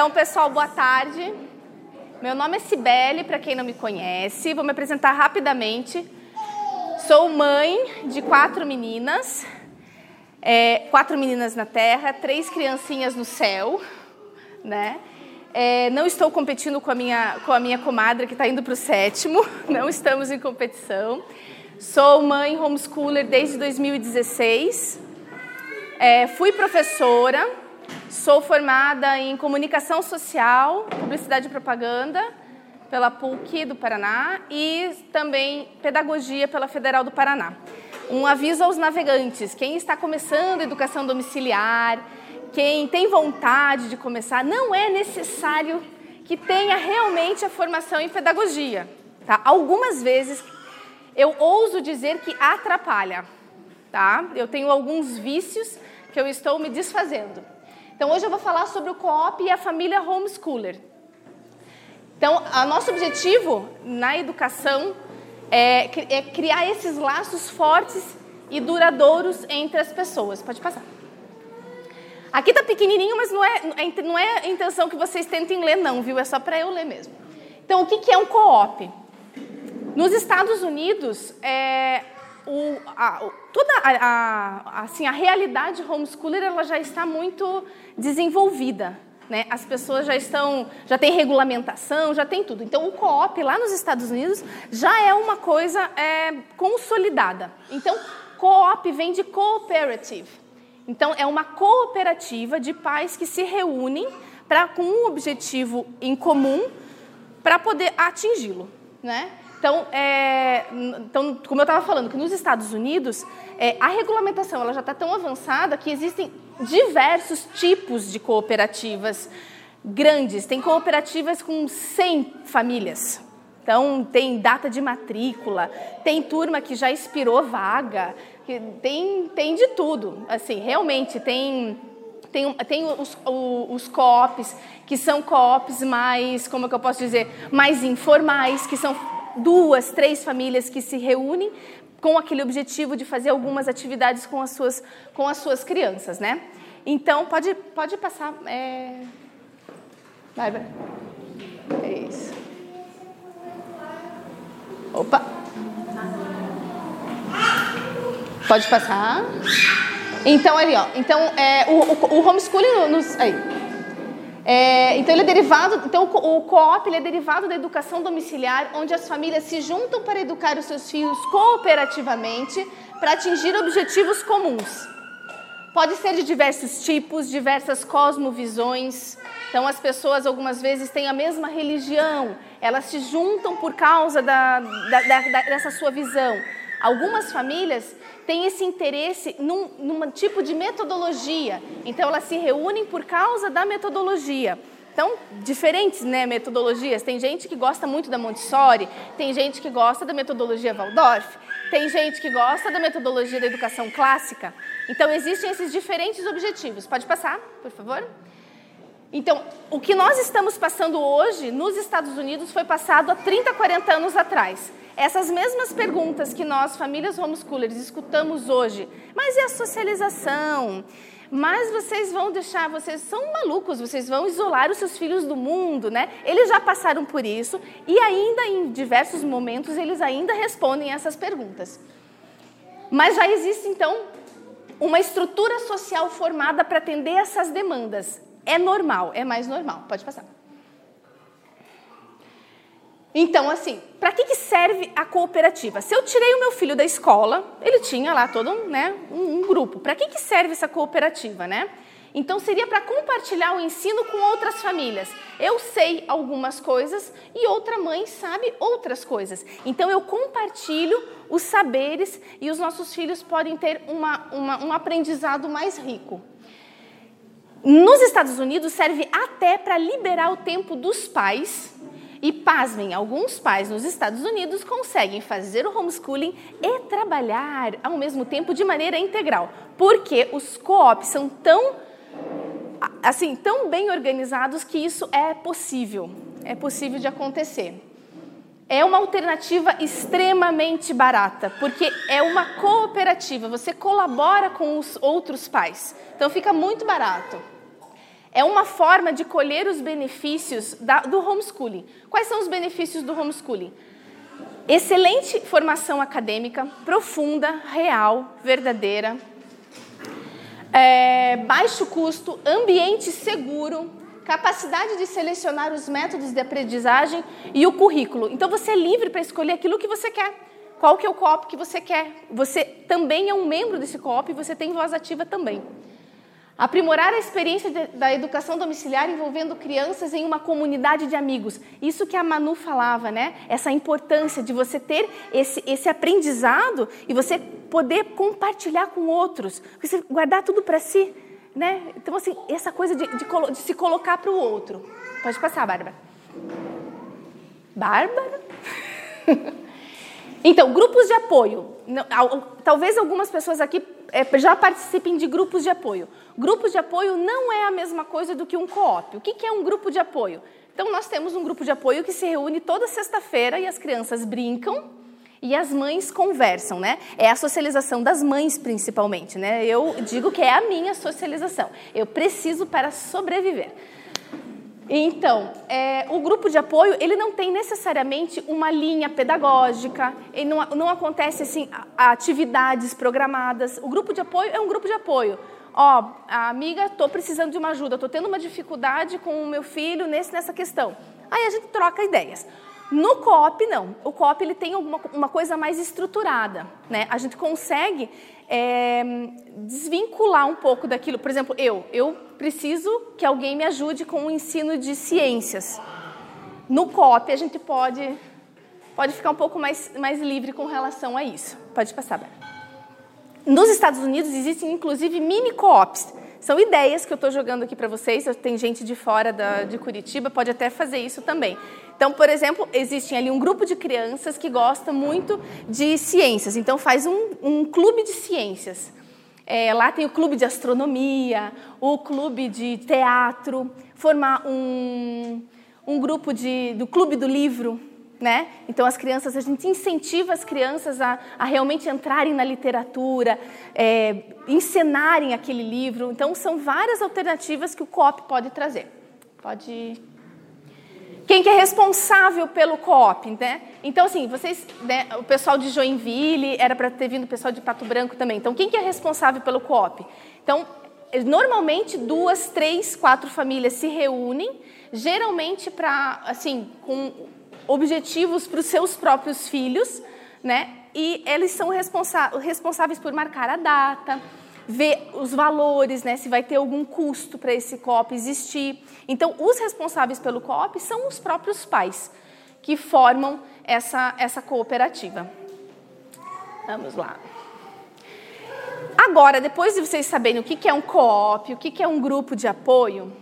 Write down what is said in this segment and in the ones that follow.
Então, pessoal, boa tarde. Meu nome é Cibele, para quem não me conhece. Vou me apresentar rapidamente. Sou mãe de quatro meninas, é, quatro meninas na Terra, três criancinhas no céu, né? É, não estou competindo com a minha, com a minha comadre que está indo para o sétimo, não estamos em competição. Sou mãe homeschooler desde 2016. É, fui professora, sou formada em comunicação social, publicidade e propaganda pela PUC do Paraná e também pedagogia pela Federal do Paraná. Um aviso aos navegantes: quem está começando educação domiciliar, quem tem vontade de começar, não é necessário que tenha realmente a formação em pedagogia. Tá? Algumas vezes eu ouso dizer que atrapalha. Tá? Eu tenho alguns vícios que eu estou me desfazendo. Então hoje eu vou falar sobre o co-op e a família homeschooler. Então, o nosso objetivo na educação é, é criar esses laços fortes e duradouros entre as pessoas. Pode passar. Aqui tá pequenininho, mas não é, é não é a intenção que vocês tentem ler, não, viu? É só para eu ler mesmo. Então, o que, que é um co-op? Nos Estados Unidos, é, o, a, toda a, a, assim, a realidade homeschooler ela já está muito desenvolvida. Né? As pessoas já estão, já tem regulamentação, já tem tudo. Então, o co-op lá nos Estados Unidos já é uma coisa é, consolidada. Então, co-op vem de cooperative. Então, é uma cooperativa de pais que se reúnem para com um objetivo em comum para poder atingi-lo, né? Então, é, então, como eu estava falando, que nos Estados Unidos é, a regulamentação ela já está tão avançada que existem diversos tipos de cooperativas grandes. Tem cooperativas com 100 famílias. Então, tem data de matrícula, tem turma que já expirou vaga, tem, tem de tudo. Assim, realmente, tem tem, tem os, os co-ops, que são co-ops mais, como é que eu posso dizer, mais informais, que são duas, três famílias que se reúnem com aquele objetivo de fazer algumas atividades com as suas, com as suas crianças, né? Então, pode, pode passar. É... Bárbara. É isso. Opa! Pode passar. Então, ali, ó. Então, é, o, o, o homeschooling nos. Aí. É, então ele é derivado, então o co-op é derivado da educação domiciliar, onde as famílias se juntam para educar os seus filhos cooperativamente para atingir objetivos comuns. Pode ser de diversos tipos, diversas cosmovisões. Então as pessoas algumas vezes têm a mesma religião, elas se juntam por causa da, da, da, dessa sua visão. Algumas famílias têm esse interesse num, num tipo de metodologia, então elas se reúnem por causa da metodologia. Então, diferentes né, metodologias. Tem gente que gosta muito da Montessori, tem gente que gosta da metodologia Waldorf, tem gente que gosta da metodologia da educação clássica. Então, existem esses diferentes objetivos. Pode passar, por favor? Então, o que nós estamos passando hoje nos Estados Unidos foi passado há 30, 40 anos atrás. Essas mesmas perguntas que nós, famílias homeschoolers, escutamos hoje, mas e a socialização? Mas vocês vão deixar, vocês são malucos, vocês vão isolar os seus filhos do mundo, né? Eles já passaram por isso e ainda em diversos momentos eles ainda respondem essas perguntas. Mas já existe então uma estrutura social formada para atender essas demandas. É normal, é mais normal. Pode passar. Então, assim, para que, que serve a cooperativa? Se eu tirei o meu filho da escola, ele tinha lá todo um, né, um, um grupo. Para que, que serve essa cooperativa, né? Então, seria para compartilhar o ensino com outras famílias. Eu sei algumas coisas e outra mãe sabe outras coisas. Então, eu compartilho os saberes e os nossos filhos podem ter uma, uma, um aprendizado mais rico. Nos Estados Unidos, serve até para liberar o tempo dos pais. E pasmem, alguns pais nos Estados Unidos conseguem fazer o homeschooling e trabalhar ao mesmo tempo de maneira integral, porque os co-ops são tão assim, tão bem organizados que isso é possível, é possível de acontecer. É uma alternativa extremamente barata, porque é uma cooperativa, você colabora com os outros pais. Então fica muito barato. é uma forma de colher os benefícios da, do homeschooling. Quais são os benefícios do homeschooling? Excelente formação acadêmica, profunda, real, verdadeira. É, baixo custo, ambiente seguro, capacidade de selecionar os métodos de aprendizagem e o currículo. Então você é livre para escolher aquilo que você quer. Qual que é o COP que você quer? Você também é um membro desse COP e você tem voz ativa também. Aprimorar a experiência de, da educação domiciliar envolvendo crianças em uma comunidade de amigos. Isso que a Manu falava, né? Essa importância de você ter esse, esse aprendizado e você poder compartilhar com outros. Você guardar tudo para si, né? Então, assim, essa coisa de, de, de se colocar para o outro. Pode passar, Bárbara. Bárbara? então, grupos de apoio. Talvez algumas pessoas aqui é, já participem de grupos de apoio. Grupos de apoio não é a mesma coisa do que um co-op. O que é um grupo de apoio? Então, nós temos um grupo de apoio que se reúne toda sexta-feira e as crianças brincam e as mães conversam, né? É a socialização das mães, principalmente, né? Eu digo que é a minha socialização. Eu preciso para sobreviver. Então, é, o grupo de apoio, ele não tem necessariamente uma linha pedagógica, não, não acontece assim, atividades programadas. O grupo de apoio é um grupo de apoio. Ó, oh, amiga, estou precisando de uma ajuda, estou tendo uma dificuldade com o meu filho nesse, nessa questão. Aí a gente troca ideias. No COP, não. O COP ele tem uma, coisa mais estruturada. Né? A gente consegue é, desvincular um pouco daquilo. Por exemplo, eu, eu preciso que alguém me ajude com o ensino de ciências. No COP, a gente pode, pode ficar um pouco mais, mais livre com relação a isso. Pode passar, Bárbara. Nos Estados Unidos existem inclusive mini co-ops. São ideias que eu estou jogando aqui para vocês. Tem gente de fora da, de Curitiba, pode até fazer isso também. Então, por exemplo, existe ali um grupo de crianças que gosta muito de ciências. Então, faz um, um clube de ciências. É, lá tem o clube de astronomia, o clube de teatro, formar um, um grupo de, do clube do livro, né? Então as crianças, a gente incentiva as crianças a, a realmente entrarem na literatura, é, encenarem aquele livro. Então são várias alternativas que o COP pode trazer. Pode quem que é responsável pelo COP, né? Então, assim, vocês, né, o pessoal de Joinville, era para ter vindo o pessoal de Pato Branco também. Então, quem que é responsável pelo COP? Então, normalmente, duas, três, quatro famílias se reúnem, geralmente para, assim, com objetivos para os seus próprios filhos, né? E eles são responsa responsáveis por marcar a data, ver os valores, né, se vai ter algum custo para esse COP existir. Então, os responsáveis pelo COP são os próprios pais que formam essa, essa cooperativa. Vamos lá. Agora, depois de vocês saberem o que é um COP, o que é um grupo de apoio,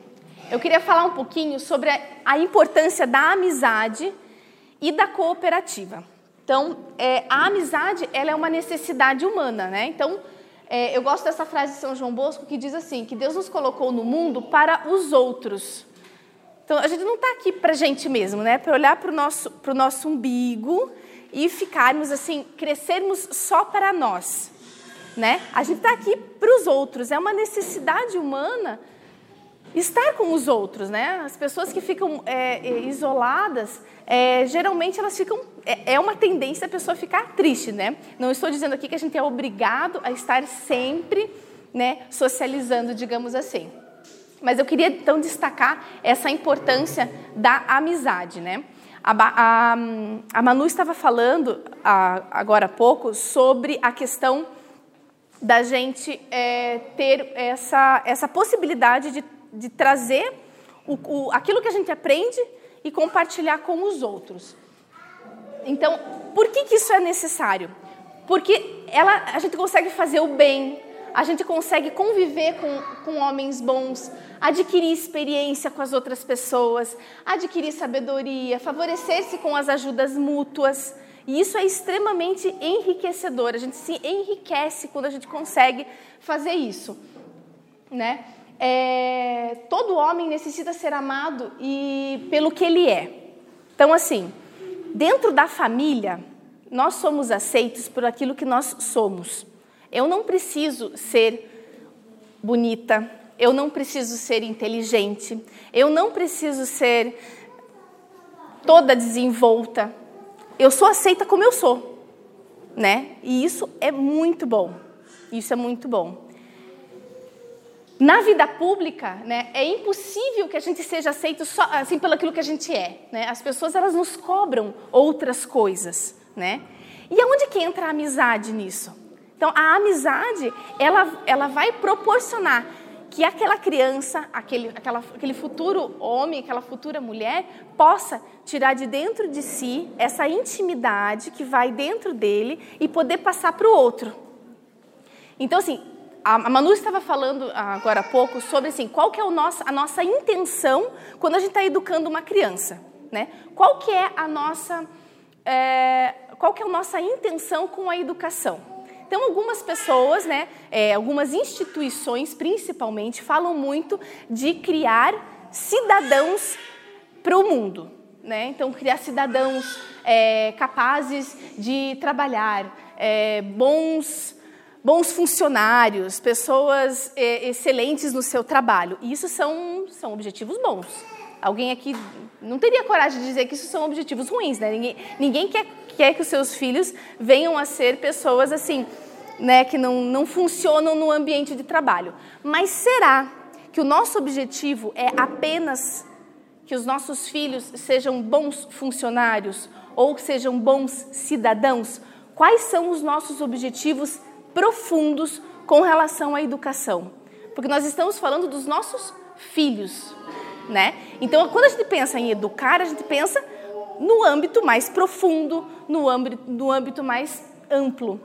eu queria falar um pouquinho sobre a importância da amizade e da cooperativa. Então, é, a amizade ela é uma necessidade humana, né? Então, é, eu gosto dessa frase de São João Bosco que diz assim: que Deus nos colocou no mundo para os outros. Então a gente não está aqui para a gente mesmo, né? Para olhar para o nosso, nosso umbigo e ficarmos assim, crescermos só para nós, né? A gente está aqui para os outros. É uma necessidade humana estar com os outros, né? As pessoas que ficam é, é, isoladas, é, geralmente elas ficam. É, é, uma tendência a pessoa ficar triste, né? Não estou dizendo aqui que a gente é obrigado a estar sempre, né, socializando, digamos assim. Mas eu queria então destacar essa importância da amizade, né? A, a, a Manu estava falando a, agora há pouco sobre a questão da gente é, ter essa, essa possibilidade de de trazer o, o, aquilo que a gente aprende e compartilhar com os outros. Então, por que, que isso é necessário? Porque ela, a gente consegue fazer o bem, a gente consegue conviver com, com homens bons, adquirir experiência com as outras pessoas, adquirir sabedoria, favorecer-se com as ajudas mútuas. E isso é extremamente enriquecedor. A gente se enriquece quando a gente consegue fazer isso, né? É, todo homem necessita ser amado e pelo que ele é. Então, assim, dentro da família, nós somos aceitos por aquilo que nós somos. Eu não preciso ser bonita, eu não preciso ser inteligente, eu não preciso ser toda desenvolta. Eu sou aceita como eu sou, né? E isso é muito bom. Isso é muito bom. Na vida pública, né, é impossível que a gente seja aceito só assim pelo aquilo que a gente é, né? As pessoas elas nos cobram outras coisas, né? E aonde que entra a amizade nisso? Então, a amizade, ela, ela vai proporcionar que aquela criança, aquele, aquela, aquele futuro homem, aquela futura mulher, possa tirar de dentro de si essa intimidade que vai dentro dele e poder passar para o outro. Então, assim, a Manu estava falando agora há pouco sobre assim, qual que é nosso, a nossa intenção quando a gente está educando uma criança. Né? Qual que é a nossa, é, qual que é a nossa intenção com a educação? Então, algumas pessoas, né, é, algumas instituições, principalmente, falam muito de criar cidadãos para o mundo. Né? Então, criar cidadãos é, capazes de trabalhar, é, bons, bons funcionários, pessoas é, excelentes no seu trabalho. E isso são, são objetivos bons. Alguém aqui não teria coragem de dizer que isso são objetivos ruins, né? Ninguém, ninguém quer quer que os seus filhos venham a ser pessoas assim, né, que não, não funcionam no ambiente de trabalho. Mas será que o nosso objetivo é apenas que os nossos filhos sejam bons funcionários ou que sejam bons cidadãos? Quais são os nossos objetivos profundos com relação à educação? Porque nós estamos falando dos nossos filhos, né? Então, quando a gente pensa em educar, a gente pensa no âmbito mais profundo, no âmbito, no âmbito mais amplo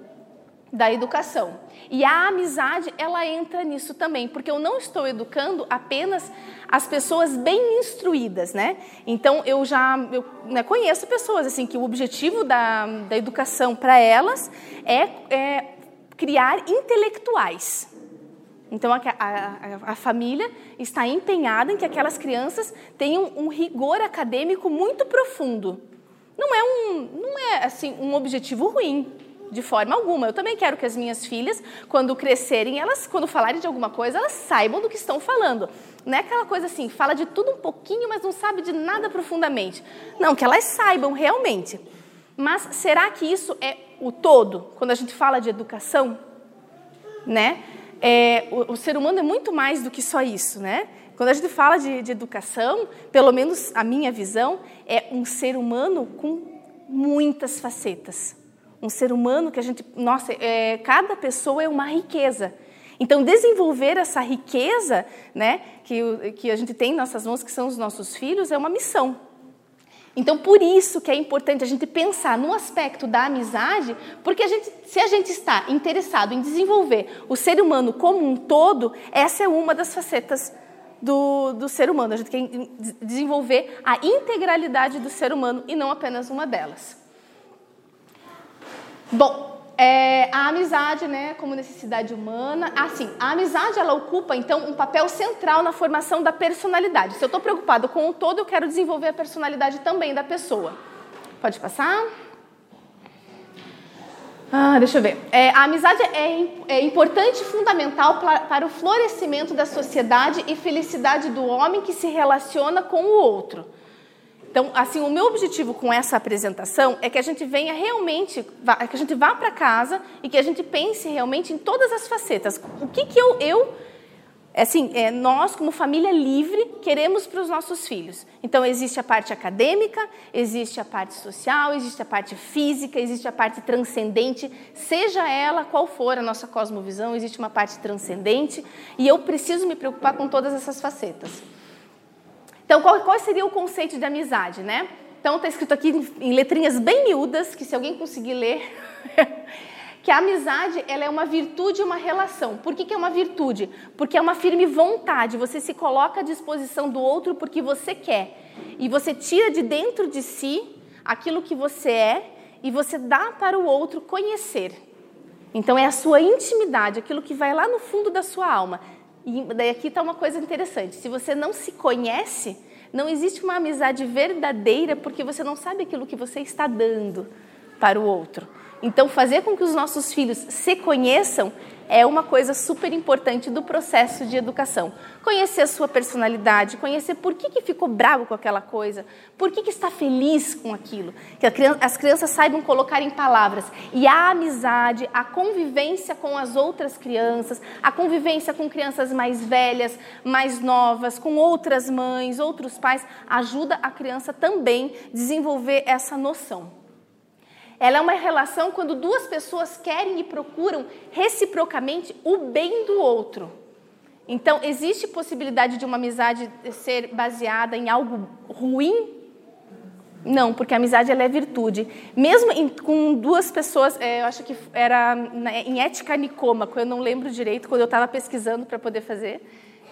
da educação. E a amizade, ela entra nisso também, porque eu não estou educando apenas as pessoas bem instruídas, né? Então, eu já eu, né, conheço pessoas assim que o objetivo da, da educação para elas é, é, criar intelectuais. Então, a, a, a, família está empenhada em que aquelas crianças tenham um rigor acadêmico muito profundo. Não é um, não é assim um objetivo ruim, de forma alguma. Eu também quero que as minhas filhas, quando crescerem, elas, quando falarem de alguma coisa, elas saibam do que estão falando. Não é aquela coisa assim, fala de tudo um pouquinho, mas não sabe de nada profundamente. Não, que elas saibam realmente. Mas será que isso é o todo? Quando a gente fala de educação, né? É, o, o, ser humano é muito mais do que só isso, né? Quando a gente fala de, de educação, pelo menos a minha visão, é um ser humano com muitas facetas. Um ser humano que a gente, nossa, é, cada pessoa é uma riqueza. Então, desenvolver essa riqueza né, que, que a gente tem em nossas mãos, que são os nossos filhos, é uma missão. Então, por isso que é importante a gente pensar no aspecto da amizade, porque a gente, se a gente está interessado em desenvolver o ser humano como um todo, essa é uma das facetas do, do ser humano. A gente quer desenvolver a integralidade do ser humano e não apenas uma delas. Bom, é, a amizade, né, como necessidade humana, assim, a amizade ela ocupa então um papel central na formação da personalidade. Se eu estou preocupado com o todo, eu quero desenvolver a personalidade também da pessoa. Pode passar? Ah, deixa eu ver. É, a amizade é, é importante e fundamental pra, para o florescimento da sociedade e felicidade do homem que se relaciona com o outro. Então, assim, o meu objetivo com essa apresentação é que a gente venha realmente, que a gente vá para casa e que a gente pense realmente em todas as facetas. O que que eu, eu assim, é, nós como família livre queremos para os nossos filhos. Então, existe a parte acadêmica, existe a parte social, existe a parte física, existe a parte transcendente, seja ela qual for a nossa cosmovisão, existe uma parte transcendente e eu preciso me preocupar com todas essas facetas. Então, qual, qual seria o conceito de amizade, né? Então, está escrito aqui em letrinhas bem miúdas, que se alguém conseguir ler, que a amizade ela é uma virtude e uma relação. Por que, que é uma virtude? Porque é uma firme vontade, você se coloca à disposição do outro porque você quer. E você tira de dentro de si aquilo que você é e você dá para o outro conhecer. Então, é a sua intimidade, aquilo que vai lá no fundo da sua alma. E daí aqui está uma coisa interessante. Se você não se conhece, não existe uma amizade verdadeira porque você não sabe aquilo que você está dando para o outro. Então, fazer com que os nossos filhos se conheçam é uma coisa super importante do processo de educação. Conhecer a sua personalidade, conhecer por que, que ficou bravo com aquela coisa, por que, que está feliz com aquilo. Que criança, as crianças saibam colocar em palavras. E a amizade, a convivência com as outras crianças, a convivência com crianças mais velhas, mais novas, com outras mães, outros pais, ajuda a criança também a desenvolver essa noção. Ela é uma relação quando duas pessoas querem e procuram reciprocamente o bem do outro. Então, existe possibilidade de uma amizade ser baseada em algo ruim? Não, porque a amizade ela é virtude. Mesmo em, com duas pessoas, é, eu acho que era em ética nicômaco, eu não lembro direito, quando eu estava pesquisando para poder fazer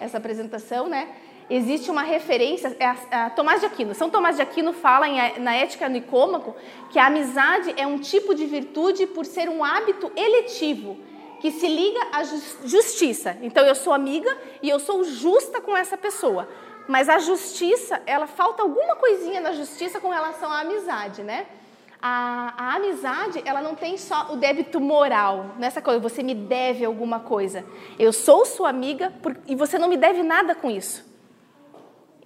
essa apresentação, né? Existe uma referência, é a, a Tomás de Aquino. São Tomás de Aquino fala em, na Ética Nicômaco que a amizade é um tipo de virtude por ser um hábito eletivo que se liga à justiça. Então eu sou amiga e eu sou justa com essa pessoa. Mas a justiça, ela falta alguma coisinha na justiça com relação à amizade, né? A, a, amizade, ela não tem só o débito moral, nessa coisa, você me deve alguma coisa. Eu sou sua amiga por, e você não me deve nada com isso.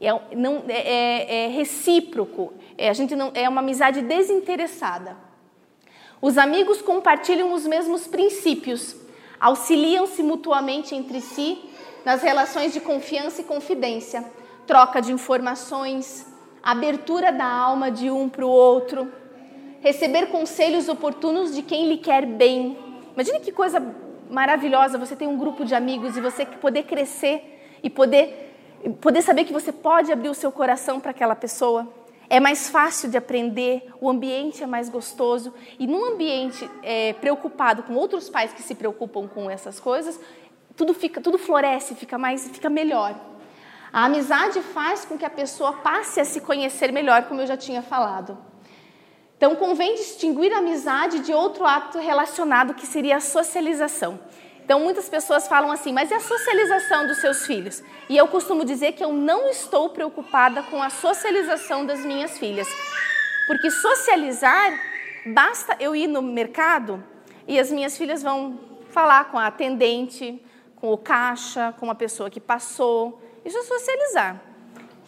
É, não, é, é, é recíproco, é, a gente não, é uma amizade desinteressada. Os amigos compartilham os mesmos princípios, auxiliam-se mutuamente entre si nas relações de confiança e confidência, troca de informações, abertura da alma de um para o outro, receber conselhos oportunos de quem lhe quer bem. Imagine que coisa maravilhosa você ter um grupo de amigos e você poder crescer e poder poder saber que você pode abrir o seu coração para aquela pessoa. É mais fácil de aprender, o ambiente é mais gostoso. E num ambiente é, preocupado com outros pais que se preocupam com essas coisas, tudo, fica, tudo floresce, fica, mais, fica melhor. A amizade faz com que a pessoa passe a se conhecer melhor, como eu já tinha falado. Então, convém distinguir a amizade de outro ato relacionado, que seria a socialização. Então, muitas pessoas falam assim, mas e a socialização dos seus filhos? E eu costumo dizer que eu não estou preocupada com a socialização das minhas filhas. Porque socializar, basta eu ir no mercado e as minhas filhas vão falar com a atendente, com o caixa, com uma pessoa que passou. Isso é socializar.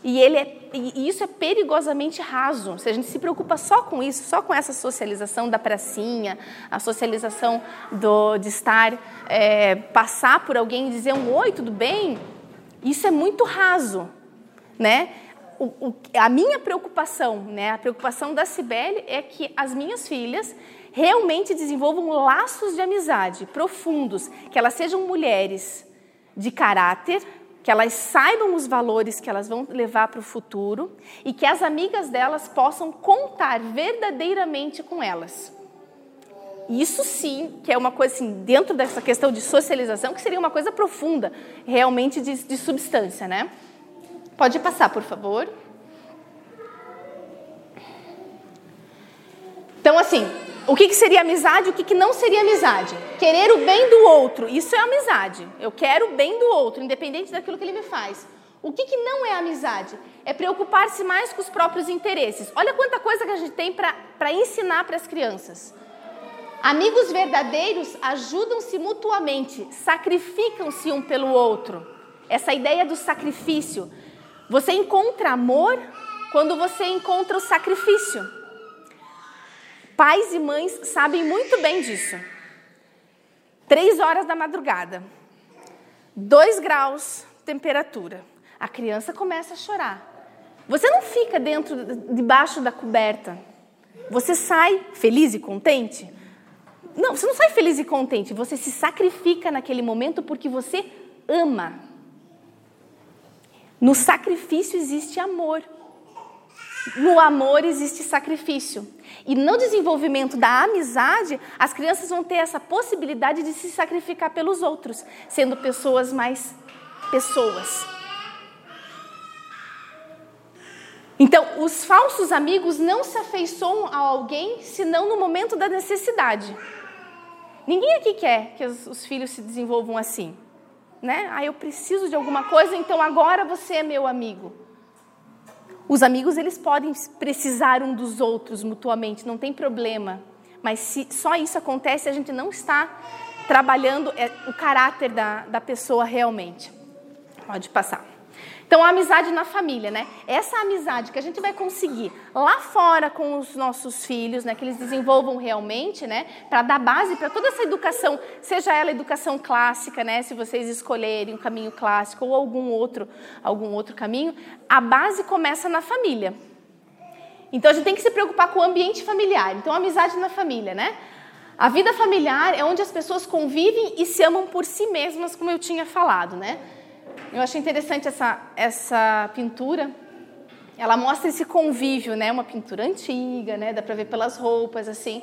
E, ele é, e isso é perigosamente raso. Se a gente se preocupa só com isso, só com essa socialização da pracinha, a socialização do, de estar, é, passar por alguém e dizer um oi, tudo bem, isso é muito raso, né? O, o, a minha preocupação, né, a preocupação da Cibele é que as minhas filhas realmente desenvolvam laços de amizade profundos, que elas sejam mulheres de caráter, que elas saibam os valores que elas vão levar para o futuro e que as amigas delas possam contar verdadeiramente com elas. Isso sim, que é uma coisa assim, dentro dessa questão de socialização, que seria uma coisa profunda, realmente de, de substância, né? Pode passar, por favor. Então, assim, o que, que seria amizade e o que, que não seria amizade. Querer o bem do outro, isso é amizade. Eu quero o bem do outro, independente daquilo que ele me faz. O que, que não é amizade? É preocupar-se mais com os próprios interesses. Olha quanta coisa que a gente tem para ensinar para as crianças. Amigos verdadeiros ajudam-se mutuamente, sacrificam-se um pelo outro. Essa ideia do sacrifício. Você encontra amor quando você encontra o sacrifício. Pais e mães sabem muito bem disso. Três horas da madrugada, dois graus temperatura. A criança começa a chorar. Você não fica dentro, debaixo da coberta. Você sai feliz e contente? Não, você não sai feliz e contente. Você se sacrifica naquele momento porque você ama. No sacrifício existe amor. No amor existe sacrifício. E no desenvolvimento da amizade, as crianças vão ter essa possibilidade de se sacrificar pelos outros, sendo pessoas mais pessoas. Então, os falsos amigos não se afeiçoam a alguém senão no momento da necessidade. Ninguém aqui quer que os, filhos se desenvolvam assim. Né? Ah, eu preciso de alguma coisa, então agora você é meu amigo. Os amigos eles podem precisar um dos outros mutuamente, não tem problema. Mas se só isso acontece, a gente não está trabalhando é, o caráter da, da pessoa realmente. Pode passar. Então, a amizade na família, né? Essa amizade que a gente vai conseguir lá fora com os nossos filhos, né? Que eles desenvolvam realmente, né? Para dar base para toda essa educação, seja ela educação clássica, né? Se vocês escolherem um caminho clássico ou algum outro, algum outro caminho, a base começa na família. Então, a gente tem que se preocupar com o ambiente familiar. Então, a amizade na família, né? A vida familiar é onde as pessoas convivem e se amam por si mesmas, como eu tinha falado, né? Eu achei interessante essa, essa pintura. Ela mostra esse convívio, né? Uma pintura antiga, né? Dá para ver pelas roupas, assim.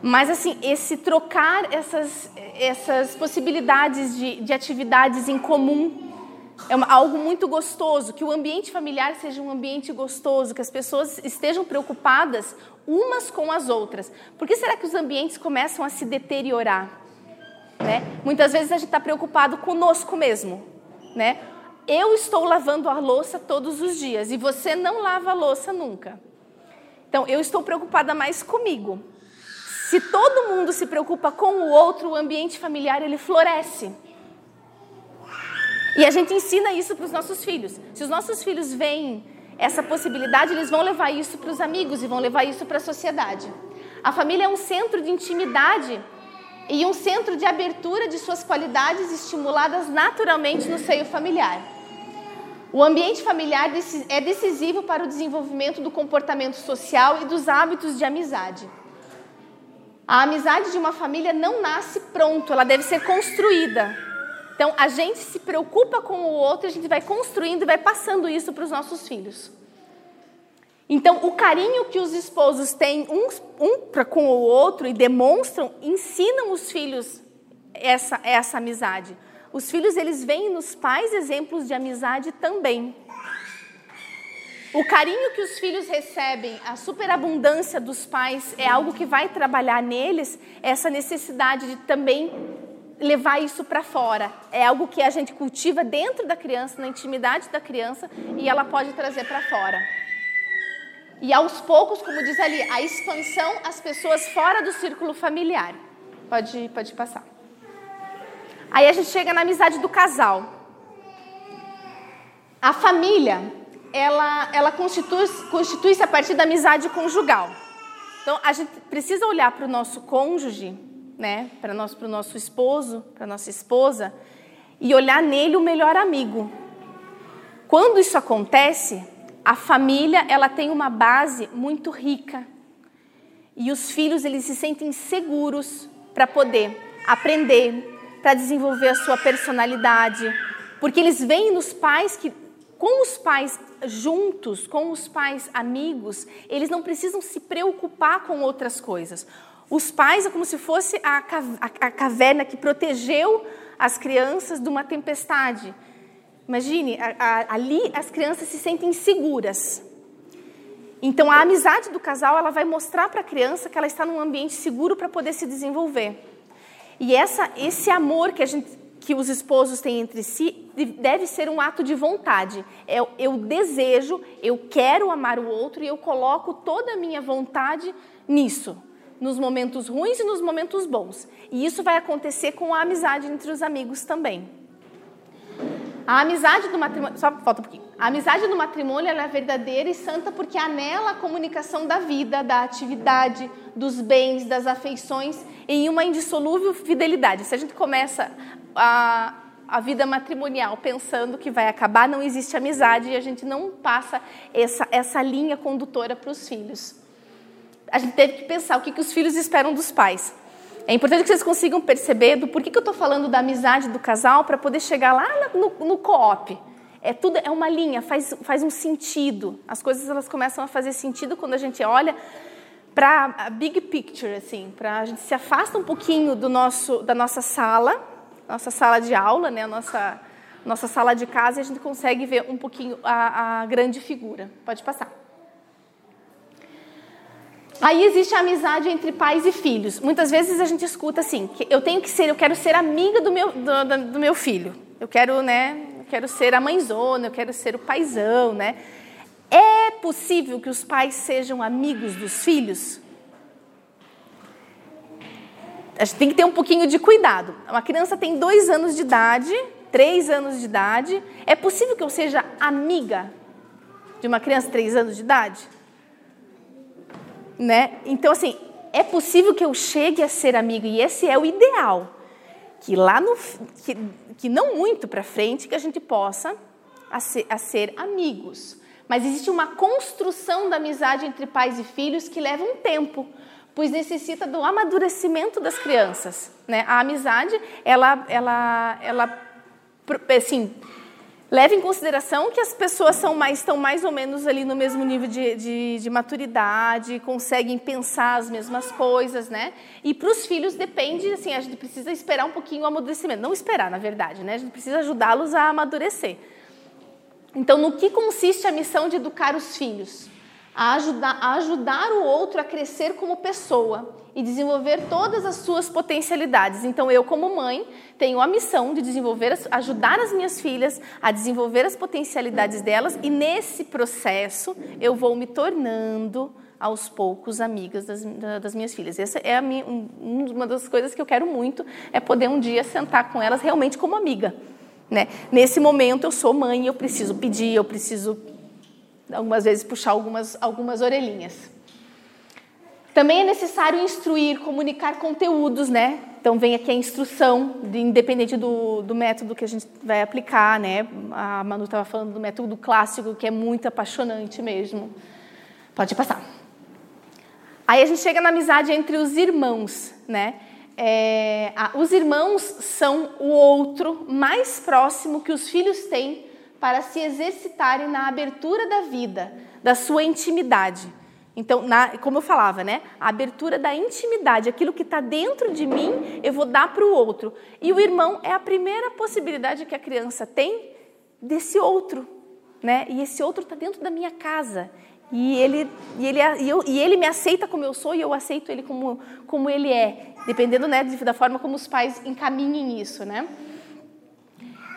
Mas, assim, esse trocar essas, essas possibilidades de, de atividades em comum é uma, algo muito gostoso, que o ambiente familiar seja um ambiente gostoso, que as pessoas estejam preocupadas umas com as outras. Por que será que os ambientes começam a se deteriorar? Né? Muitas vezes a gente está preocupado conosco mesmo né? Eu estou lavando a louça todos os dias e você não lava a louça nunca. Então, eu estou preocupada mais comigo. Se todo mundo se preocupa com o outro, o ambiente familiar ele floresce. E a gente ensina isso para os nossos filhos. Se os nossos filhos veem essa possibilidade, eles vão levar isso para os amigos e vão levar isso para a sociedade. A família é um centro de intimidade e um centro de abertura de suas qualidades estimuladas naturalmente no seio familiar. O ambiente familiar é decisivo para o desenvolvimento do comportamento social e dos hábitos de amizade. A amizade de uma família não nasce pronto, ela deve ser construída. Então, a gente se preocupa com o outro, a gente vai construindo e vai passando isso para os nossos filhos. Então, o carinho que os esposos têm uns, um para com o outro e demonstram, ensinam os filhos essa, essa amizade. Os filhos, eles veem nos pais exemplos de amizade também. O carinho que os filhos recebem, a superabundância dos pais, é algo que vai trabalhar neles essa necessidade de também levar isso para fora. É algo que a gente cultiva dentro da criança, na intimidade da criança, e ela pode trazer para fora. E aos poucos, como diz ali, a expansão às pessoas fora do círculo familiar. Pode, pode passar. Aí a gente chega na amizade do casal. A família, ela, ela constitui-se constitui a partir da amizade conjugal. Então, a gente precisa olhar para o nosso cônjuge, né, para o nosso, nosso esposo, para a nossa esposa, e olhar nele o melhor amigo. Quando isso acontece, a família ela tem uma base muito rica e os filhos eles se sentem seguros para poder aprender, para desenvolver a sua personalidade, porque eles veem nos pais que com os pais juntos, com os pais amigos, eles não precisam se preocupar com outras coisas. Os pais é como se fosse a, caverna que protegeu as crianças de uma tempestade. Imagine, a, a, ali as crianças se sentem seguras. Então, a amizade do casal ela vai mostrar para a criança que ela está num ambiente seguro para poder se desenvolver. E essa, esse amor que, gente, que os esposos têm entre si deve ser um ato de vontade. Eu, é, eu desejo, eu quero amar o outro e eu coloco toda a minha vontade nisso, nos momentos ruins e nos momentos bons. E isso vai acontecer com a amizade entre os amigos também. A amizade do matrimônio, só falta um pouquinho. A amizade do matrimônio é verdadeira e santa porque anela a comunicação da vida, da atividade, dos bens, das afeições em uma indissolúvel fidelidade. Se a gente começa a, a vida matrimonial pensando que vai acabar, não existe amizade e a gente não passa essa, essa linha condutora para os filhos. A gente teve que pensar o que, que os filhos esperam dos pais. É importante que vocês consigam perceber do porquê que eu estou falando da amizade do casal para poder chegar lá no, no co-op. É tudo é uma linha, faz, faz um sentido. As coisas elas começam a fazer sentido quando a gente olha para a big picture, assim, para a gente se afasta um pouquinho do nosso da nossa sala, nossa sala de aula, né, nossa nossa sala de casa e a gente consegue ver um pouquinho a, a grande figura. Pode passar. Aí existe a amizade entre pais e filhos. Muitas vezes a gente escuta assim, que eu tenho que ser, eu quero ser amiga do meu, do, do meu filho. Eu quero, né, eu quero ser a mãezona, eu quero ser o paizão, né? É possível que os pais sejam amigos dos filhos? a gente tem que ter um pouquinho de cuidado. Uma criança tem dois anos de idade, três anos de idade. É possível que eu seja amiga de uma criança de três anos de idade? Né? Então, assim, é possível que eu chegue a ser amigo, e esse é o ideal. Que lá no. que, que não muito para frente, que a gente possa a ser, a ser amigos. Mas existe uma construção da amizade entre pais e filhos que leva um tempo, pois necessita do amadurecimento das crianças. Né? A amizade, ela, ela, ela, assim, leva em consideração que as pessoas são mais, estão mais ou menos ali no mesmo nível de, de, de maturidade, conseguem pensar as mesmas coisas, né? E para os filhos depende, assim, a gente precisa esperar um pouquinho o amadurecimento. Não esperar, na verdade, né? A gente precisa ajudá-los a amadurecer. Então, no que consiste a missão de educar os filhos? A ajudar, a ajudar o outro a crescer como pessoa e desenvolver todas as suas potencialidades. Então, eu, como mãe, tenho a missão de desenvolver, ajudar as minhas filhas a desenvolver as potencialidades delas, e nesse processo eu vou me tornando aos poucos amigas das, das minhas filhas. Essa é minha, uma das coisas que eu quero muito, é poder um dia sentar com elas realmente como amiga. Né? Nesse momento eu sou mãe, eu preciso pedir, eu preciso algumas vezes puxar algumas, algumas orelhinhas. Também é necessário instruir, comunicar conteúdos, né? Então vem aqui a instrução, de, independente do, do método que a gente vai aplicar, né? A Manu estava falando do método clássico, que é muito apaixonante mesmo. Pode passar. Aí a gente chega na amizade entre os irmãos, né? é, a, os irmãos são o outro mais próximo que os filhos têm para se exercitarem na abertura da vida, da sua intimidade. Então, na, como eu falava, né? A abertura da intimidade, aquilo que está dentro de mim, eu vou dar para o outro. E o irmão é a primeira possibilidade que a criança tem desse outro, né? E esse outro está dentro da minha casa. E ele, e, ele, e, eu, e ele me aceita como eu sou e eu aceito ele como, como ele é, dependendo né, da forma como os pais encaminhem isso. Né?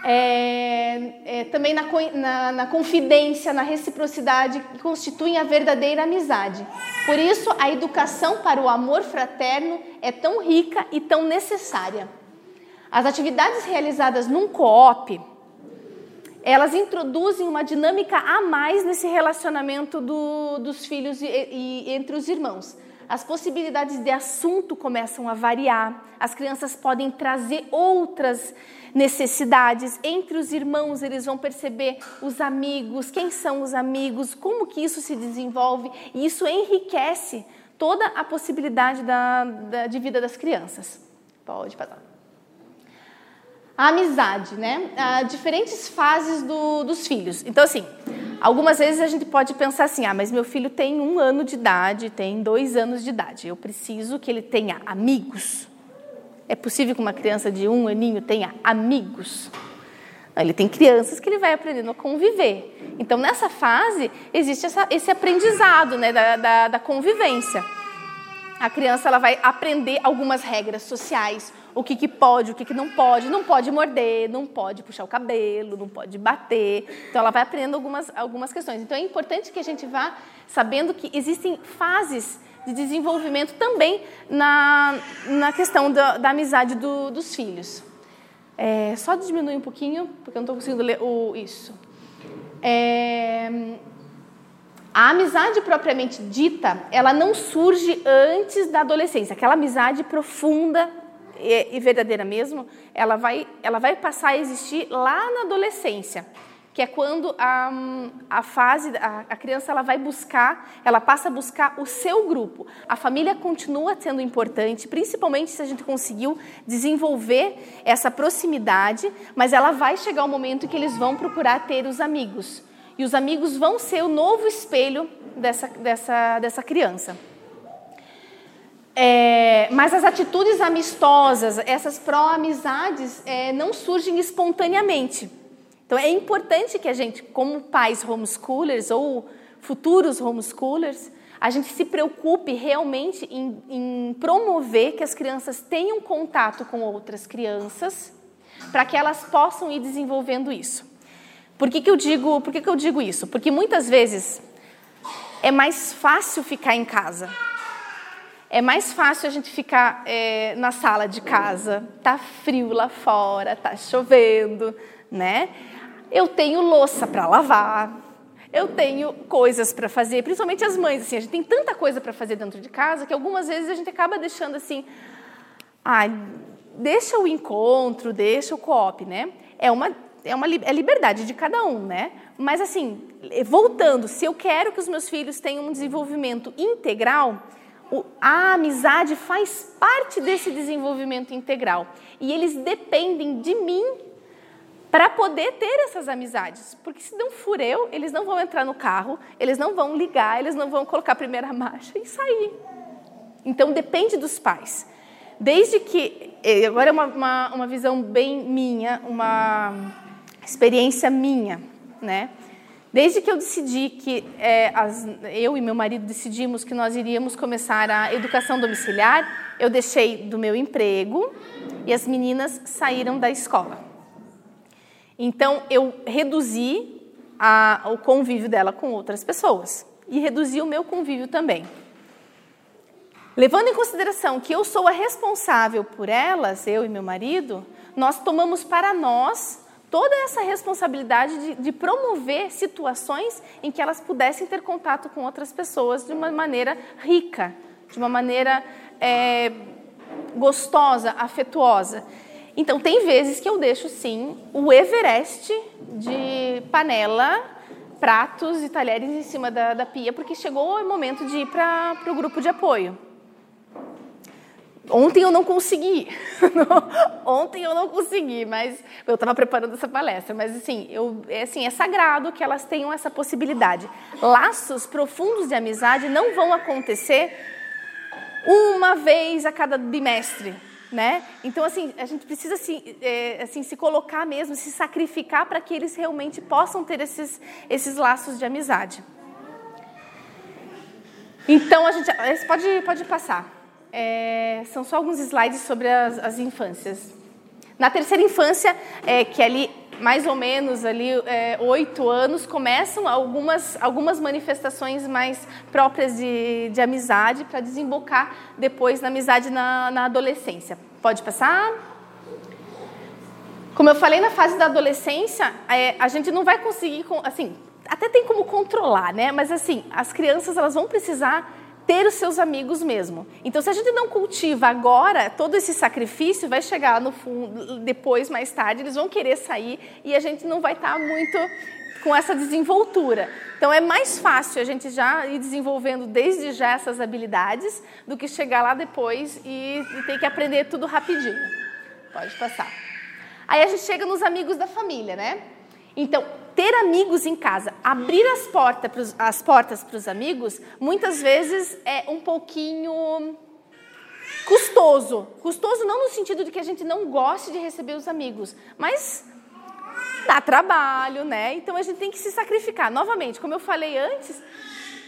É, é, também na, na, na, confidência, na reciprocidade, que constituem a verdadeira amizade. Por isso, a educação para o amor fraterno é tão rica e tão necessária. As atividades realizadas num co-op, elas introduzem uma dinâmica a mais nesse relacionamento do, dos filhos e, e, entre os irmãos. As possibilidades de assunto começam a variar, as crianças podem trazer outras necessidades. Entre os irmãos, eles vão perceber os amigos, quem são os amigos, como que isso se desenvolve, e isso enriquece toda a possibilidade da, da de vida das crianças. Pode passar a amizade, né? Diferentes fases do, dos filhos. Então, assim, algumas vezes a gente pode pensar assim: ah, mas meu filho tem um ano de idade, tem dois anos de idade, eu preciso que ele tenha amigos. É possível que uma criança de um aninho tenha amigos? Ele tem crianças que ele vai aprendendo a conviver. Então, nessa fase, existe essa, esse aprendizado né, da, da, da convivência. A criança ela vai aprender algumas regras sociais, o que, que pode, o que, que não pode. Não pode morder, não pode puxar o cabelo, não pode bater. Então, ela vai aprendendo algumas, algumas questões. Então, é importante que a gente vá sabendo que existem fases de desenvolvimento também na, na questão da, da amizade do, dos filhos. É, só diminuir um pouquinho, porque eu não estou conseguindo ler o, isso. É, a amizade propriamente dita, ela não surge antes da adolescência. Aquela amizade profunda e, e verdadeira mesmo, ela vai, ela vai passar a existir lá na adolescência, que é quando a, a fase, a, a criança ela vai buscar, ela passa a buscar o seu grupo. A família continua sendo importante, principalmente se a gente conseguiu desenvolver essa proximidade, mas ela vai chegar um momento que eles vão procurar ter os amigos. E os amigos vão ser o novo espelho dessa, dessa, dessa criança. É, mas as atitudes amistosas, essas pró-amizades, é, não surgem espontaneamente. Então é importante que a gente, como pais homeschoolers ou futuros homeschoolers, a gente se preocupe realmente em, em promover que as crianças tenham contato com outras crianças, para que elas possam ir desenvolvendo isso. Por que, que, eu digo, por que, que eu digo isso? Porque muitas vezes é mais fácil ficar em casa é mais fácil a gente ficar é, na sala de casa. Tá frio lá fora, tá chovendo, né? Eu tenho louça para lavar, eu tenho coisas para fazer, principalmente as mães. Assim, a gente tem tanta coisa para fazer dentro de casa que algumas vezes a gente acaba deixando assim, ai, deixa o encontro, deixa o co-op, né? É uma é uma é liberdade de cada um, né? Mas assim, voltando, se eu quero que os meus filhos tenham um desenvolvimento integral, a amizade faz parte desse desenvolvimento integral. E eles dependem de mim para poder ter essas amizades. Porque se não for eu, eles não vão entrar no carro, eles não vão ligar, eles não vão colocar a primeira marcha e sair. Então depende dos pais. Desde que. Agora é uma, uma, uma visão bem minha, uma experiência minha, né? Desde que eu decidi que é, as, eu e meu marido decidimos que nós iríamos começar a educação domiciliar, eu deixei do meu emprego e as meninas saíram da escola. Então eu reduzi a, o convívio dela com outras pessoas e reduzi o meu convívio também. Levando em consideração que eu sou a responsável por elas, eu e meu marido, nós tomamos para nós toda essa responsabilidade de, de, promover situações em que elas pudessem ter contato com outras pessoas de uma maneira rica, de uma maneira é, gostosa, afetuosa. Então, tem vezes que eu deixo, sim, o Everest de panela, pratos e talheres em cima da, da pia, porque chegou o momento de ir para o grupo de apoio. Ontem eu não consegui. Ontem eu não consegui, mas eu estava preparando essa palestra. Mas assim, eu, é, assim, é sagrado que elas tenham essa possibilidade. Laços profundos de amizade não vão acontecer uma vez a cada bimestre. Né? Então, assim, a gente precisa assim, é, assim, se colocar mesmo, se sacrificar para que eles realmente possam ter esses, esses laços de amizade. Então, a gente. Pode, pode passar é, são só alguns slides sobre as, as infâncias. Na terceira infância, é, que é ali mais ou menos ali é, oito anos, começam algumas, algumas manifestações mais próprias de, de amizade para desembocar depois na amizade na, na adolescência. Pode passar? Como eu falei na fase da adolescência, é, a gente não vai conseguir, assim, até tem como controlar, né? Mas assim, as crianças elas vão precisar ter os seus amigos mesmo. Então, se a gente não cultiva agora, todo esse sacrifício vai chegar no fundo, depois, mais tarde, eles vão querer sair e a gente não vai estar muito com essa desenvoltura. Então, é mais fácil a gente já ir desenvolvendo desde já essas habilidades do que chegar lá depois e, e ter que aprender tudo rapidinho. Pode passar. Aí a gente chega nos amigos da família, né? Então, ter amigos em casa, abrir as, porta pros, as portas para os amigos, muitas vezes é um pouquinho custoso. Custoso não no sentido de que a gente não goste de receber os amigos, mas dá trabalho, né? Então a gente tem que se sacrificar. Novamente, como eu falei antes,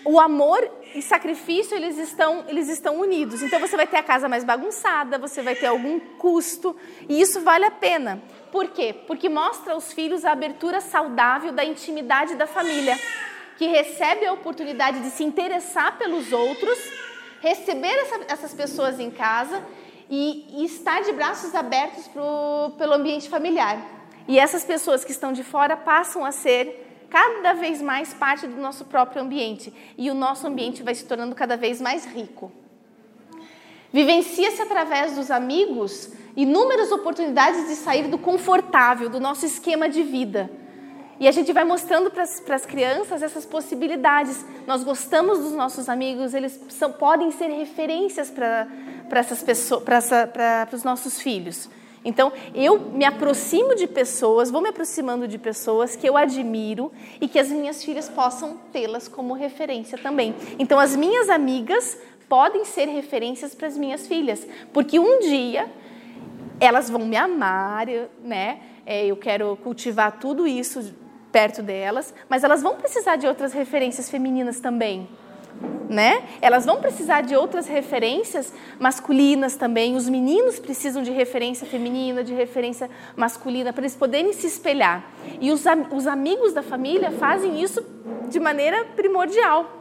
o amor e sacrifício eles estão, eles estão unidos. Então você vai ter a casa mais bagunçada, você vai ter algum custo, e isso vale a pena. Por quê? Porque mostra aos filhos a abertura saudável da intimidade da família, que recebe a oportunidade de se interessar pelos outros, receber essa, essas pessoas em casa e, e estar de braços abertos pro, pelo ambiente familiar. E essas pessoas que estão de fora passam a ser cada vez mais parte do nosso próprio ambiente e o nosso ambiente vai se tornando cada vez mais rico. Vivencia-se através dos amigos inúmeras oportunidades de sair do confortável, do nosso esquema de vida. E a gente vai mostrando para as crianças essas possibilidades. Nós gostamos dos nossos amigos, eles são, podem ser referências para para os nossos filhos. Então, eu me aproximo de pessoas, vou me aproximando de pessoas que eu admiro e que as minhas filhas possam tê-las como referência também. Então, as minhas amigas podem ser referências para as minhas filhas, porque um dia elas vão me amar, né? É, eu quero cultivar tudo isso perto delas, mas elas vão precisar de outras referências femininas também né? Elas vão precisar de outras referências masculinas também. Os meninos precisam de referência feminina, de referência masculina, para eles poderem se espelhar. E os, os amigos da família fazem isso de maneira primordial.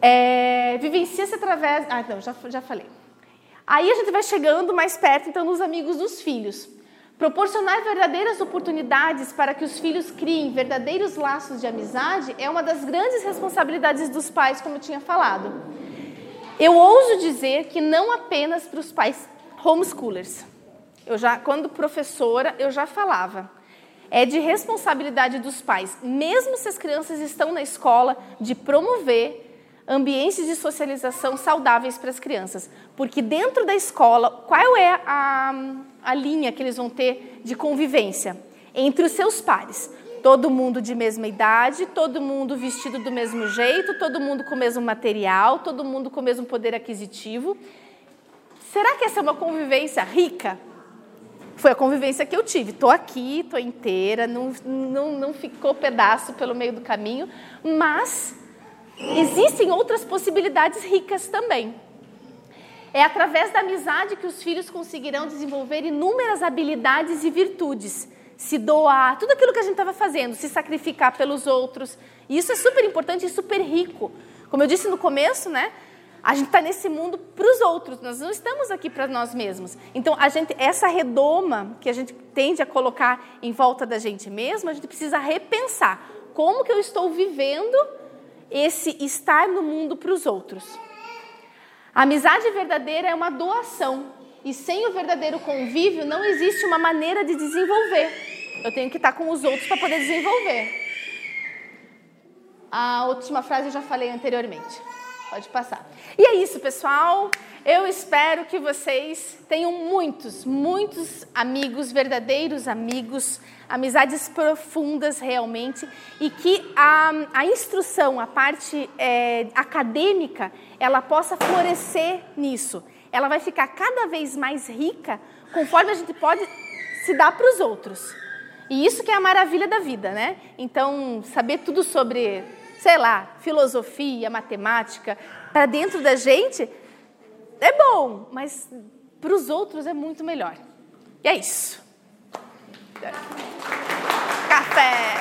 É, Vivencia-se através. Ah, não, já, já falei. Aí a gente vai chegando mais perto, então, nos amigos dos filhos. Proporcionar verdadeiras oportunidades para que os filhos criem verdadeiros laços de amizade é uma das grandes responsabilidades dos pais, como eu tinha falado. Eu ouso dizer que não apenas para os pais homeschoolers. Eu já, quando professora, eu já falava. É de responsabilidade dos pais, mesmo se as crianças estão na escola, de promover ambientes de socialização saudáveis para as crianças. Porque dentro da escola, qual é a, a linha que eles vão ter de convivência? Entre os seus pares. Todo mundo de mesma idade, todo mundo vestido do mesmo jeito, todo mundo com o mesmo material, todo mundo com o mesmo poder aquisitivo. Será que essa é uma convivência rica? Foi a convivência que eu tive. Estou aqui, estou inteira, não, não, não ficou pedaço pelo meio do caminho, mas existem outras possibilidades ricas também. É através da amizade que os filhos conseguirão desenvolver inúmeras habilidades e virtudes. Se doar, tudo aquilo que a gente estava fazendo, se sacrificar pelos outros. E isso é super importante e super rico. Como eu disse no começo, né? A gente está nesse mundo para os outros, nós não estamos aqui para nós mesmos. Então, a gente, essa redoma que a gente tende a colocar em volta da gente mesmo, a gente precisa repensar como que eu estou vivendo esse estar no mundo para os outros. A amizade verdadeira é uma doação. E sem o verdadeiro convívio, não existe uma maneira de desenvolver. Eu tenho que estar com os outros para poder desenvolver. A última frase eu já falei anteriormente. Pode passar. E é isso, pessoal. Eu espero que vocês tenham muitos, muitos amigos, verdadeiros amigos, amizades profundas realmente, e que a, a instrução, a parte é, acadêmica, ela possa florescer nisso. Ela vai ficar cada vez mais rica conforme a gente pode se dar para os outros. E isso que é a maravilha da vida, né? Então, saber tudo sobre sei lá, filosofia, matemática, para dentro da gente é bom, mas para os outros é muito melhor. E é isso. Café!